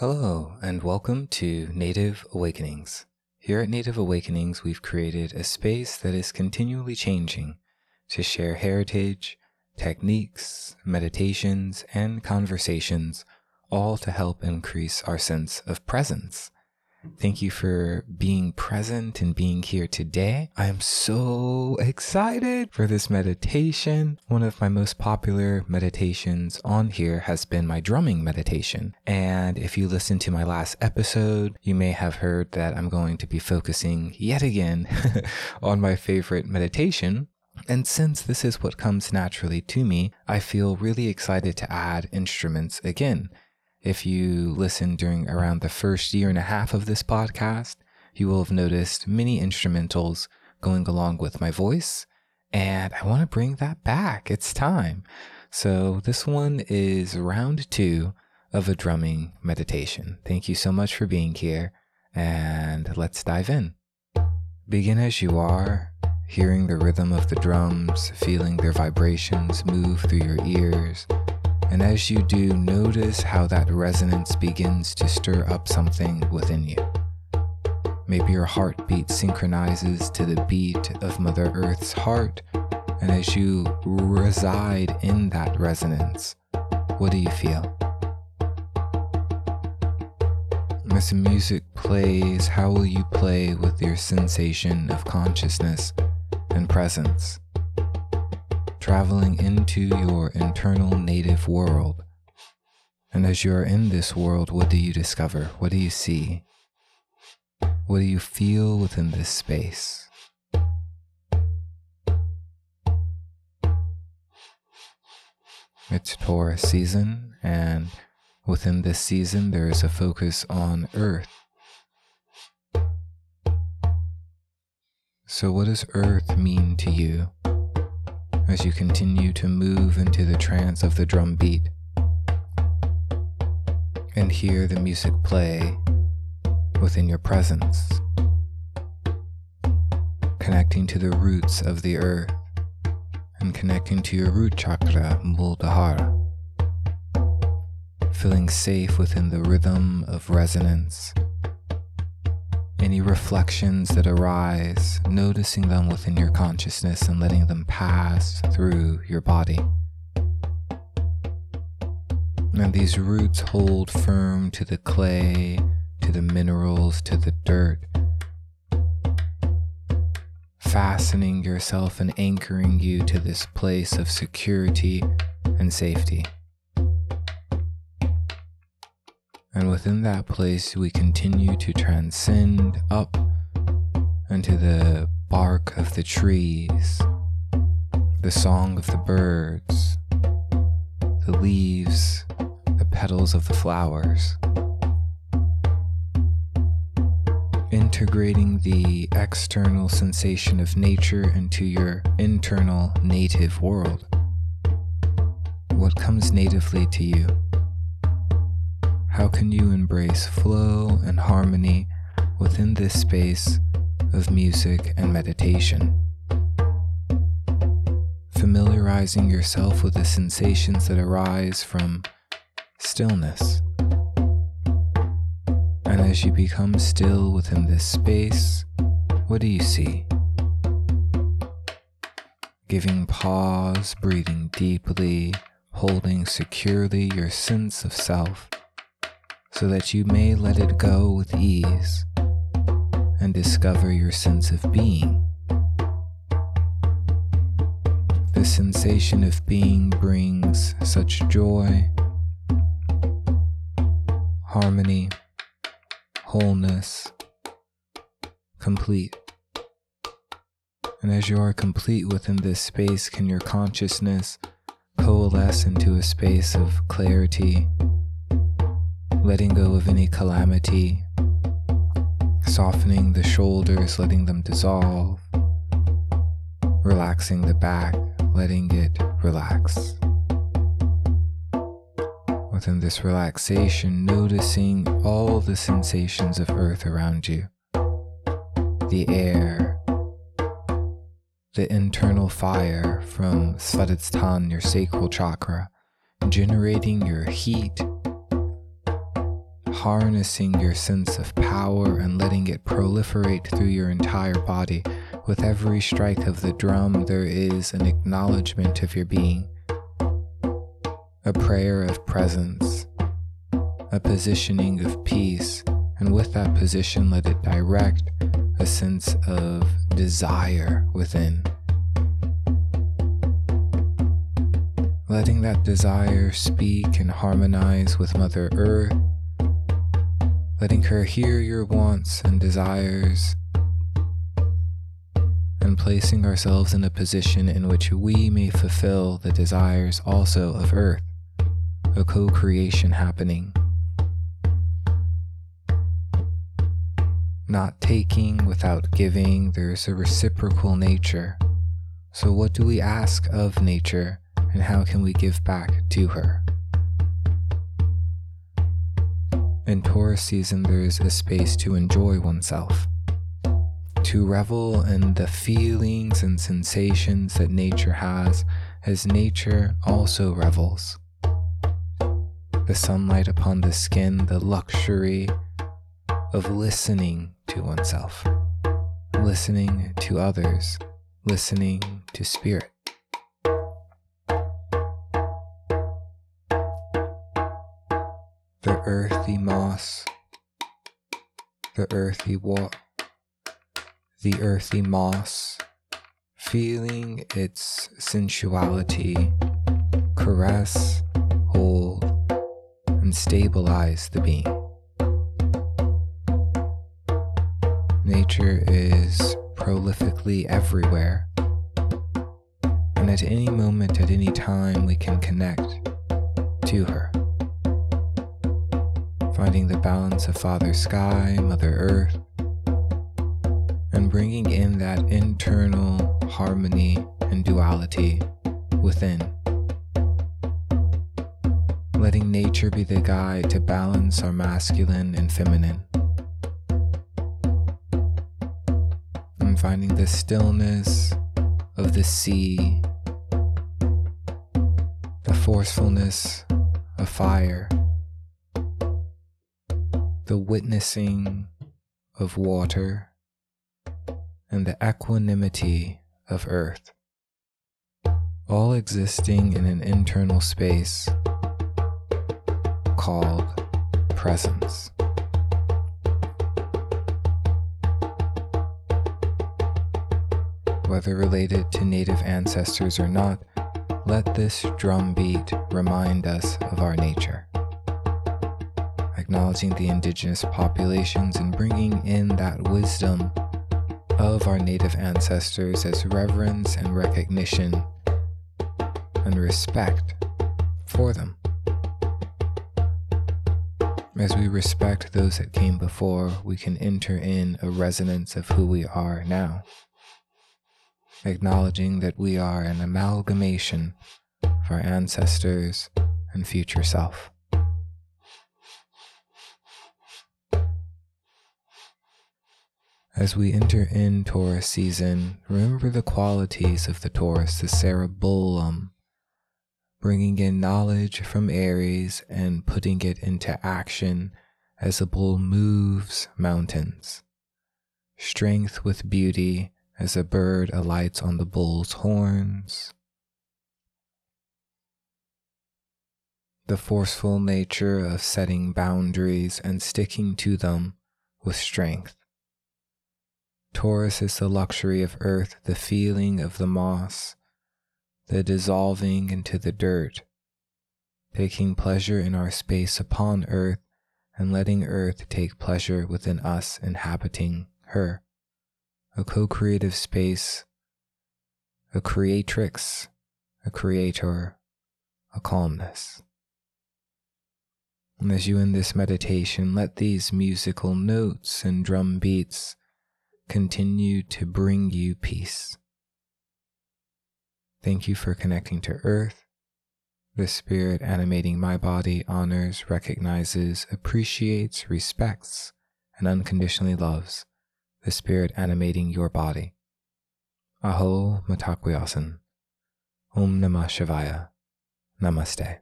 Hello, and welcome to Native Awakenings. Here at Native Awakenings, we've created a space that is continually changing to share heritage, techniques, meditations, and conversations, all to help increase our sense of presence. Thank you for being present and being here today. I am so excited for this meditation. One of my most popular meditations on here has been my drumming meditation. And if you listened to my last episode, you may have heard that I'm going to be focusing yet again on my favorite meditation, and since this is what comes naturally to me, I feel really excited to add instruments again. If you listened during around the first year and a half of this podcast, you will have noticed many instrumentals going along with my voice. And I want to bring that back. It's time. So this one is round two of a drumming meditation. Thank you so much for being here. And let's dive in. Begin as you are, hearing the rhythm of the drums, feeling their vibrations move through your ears and as you do, notice how that resonance begins to stir up something within you. Maybe your heartbeat synchronizes to the beat of Mother Earth's heart, and as you reside in that resonance, what do you feel? As the music plays, how will you play with your sensation of consciousness and presence? Traveling into your internal native world. And as you are in this world, what do you discover? What do you see? What do you feel within this space? It's Taurus season, and within this season, there is a focus on Earth. So, what does Earth mean to you? As you continue to move into the trance of the drum beat and hear the music play within your presence, connecting to the roots of the earth and connecting to your root chakra, Muladhara, feeling safe within the rhythm of resonance any reflections that arise, noticing them within your consciousness and letting them pass through your body. And these roots hold firm to the clay, to the minerals, to the dirt, fastening yourself and anchoring you to this place of security and safety. And within that place, we continue to transcend up into the bark of the trees, the song of the birds, the leaves, the petals of the flowers. Integrating the external sensation of nature into your internal native world. What comes natively to you? How can you embrace flow and harmony within this space of music and meditation? Familiarizing yourself with the sensations that arise from stillness. And as you become still within this space, what do you see? Giving pause, breathing deeply, holding securely your sense of self so that you may let it go with ease and discover your sense of being. The sensation of being brings such joy, harmony, wholeness, complete. And as you are complete within this space, can your consciousness coalesce into a space of clarity letting go of any calamity, softening the shoulders, letting them dissolve, relaxing the back, letting it relax. Within this relaxation, noticing all the sensations of earth around you the air, the internal fire from Svadhisthana, your sacral chakra, generating your heat harnessing your sense of power and letting it proliferate through your entire body. With every strike of the drum, there is an acknowledgement of your being, a prayer of presence, a positioning of peace, and with that position, let it direct a sense of desire within. Letting that desire speak and harmonize with Mother Earth, letting her hear your wants and desires, and placing ourselves in a position in which we may fulfill the desires also of Earth, a co creation happening. not taking without giving, there's a reciprocal nature. So, what do we ask of nature, and how can we give back to her? In Taurus season, there's a space to enjoy oneself, to revel in the feelings and sensations that nature has, as nature also revels. The sunlight upon the skin, the luxury of listening to oneself, listening to others, listening to spirit. Earthy moss, the earthy wa- the earthy moss, feeling its sensuality, caress, hold, and stabilize the being. Nature is prolifically everywhere. And at any moment, at any time, we can connect to her. Finding the balance of Father Sky, Mother Earth, and bringing in that internal harmony and duality within. Letting nature be the guide to balance our masculine and feminine. And finding the stillness of the sea, the forcefulness of fire, the witnessing of water, and the equanimity of earth, all existing in an internal space called presence. whether related to native ancestors or not, let this drum beat remind us of our nature. Acknowledging the indigenous populations and bringing in that wisdom of our native ancestors as reverence and recognition and respect for them. As we respect those that came before, we can enter in a resonance of who we are now acknowledging that we are an amalgamation of our ancestors and future self. As we enter in Taurus season, remember the qualities of the Taurus, the cerebellum, bringing in knowledge from Aries and putting it into action as the bull moves mountains. Strength with beauty as a bird alights on the bull's horns. The forceful nature of setting boundaries and sticking to them with strength. Taurus is the luxury of earth, the feeling of the moss, the dissolving into the dirt, taking pleasure in our space upon earth and letting earth take pleasure within us inhabiting her a co creative space, a creatrix, a creator, a calmness. And as you in this meditation, let these musical notes and drum beats continue to bring you peace. Thank you for connecting to Earth. The spirit animating my body honors, recognizes, appreciates, respects, and unconditionally loves the spirit animating your body. Aho Mitakuye Oyasin. Om Namah Shivaya. Namaste.